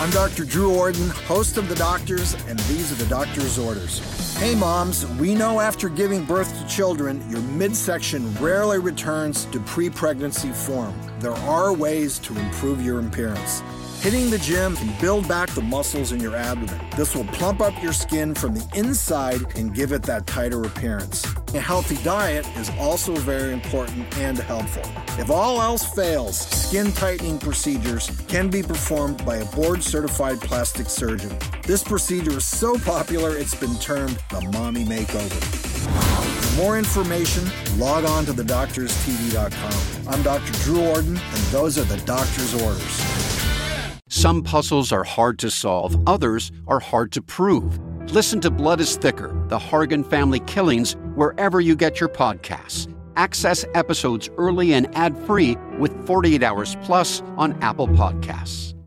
I'm Dr. Drew Ordon, host of The Doctors, and these are the doctor's orders. Hey, moms, we know after giving birth to children, your midsection rarely returns to pre pregnancy form. There are ways to improve your appearance. Hitting the gym can build back the muscles in your abdomen. This will plump up your skin from the inside and give it that tighter appearance. A healthy diet is also very important and helpful. If all else fails, skin tightening procedures can be performed by a board certified plastic surgeon. This procedure is so popular it's been termed the mommy makeover. For more information, log on to thedoctorstv.com. I'm Dr. Drew Ordon, and those are the doctor's orders. Some puzzles are hard to solve, others are hard to prove. Listen to Blood is Thicker The Hargan Family Killings wherever you get your podcasts. Access episodes early and ad free with 48 Hours Plus on Apple Podcasts.